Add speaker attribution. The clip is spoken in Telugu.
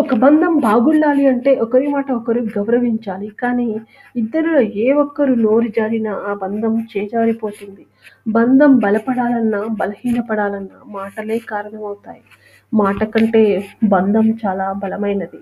Speaker 1: ఒక బంధం బాగుండాలి అంటే ఒకరి మాట ఒకరు గౌరవించాలి. కానీ ఇద్దరిలో ఏ ఒక్కరు నోరు జారినా ఆ బంధం చేజారిపోతుంది. బంధం బలపడాలన్నా, బలహీనపడాలన్నా మాటలే కారణమవుతాయి. మాట కంటే బంధం చాలా బలమైనది.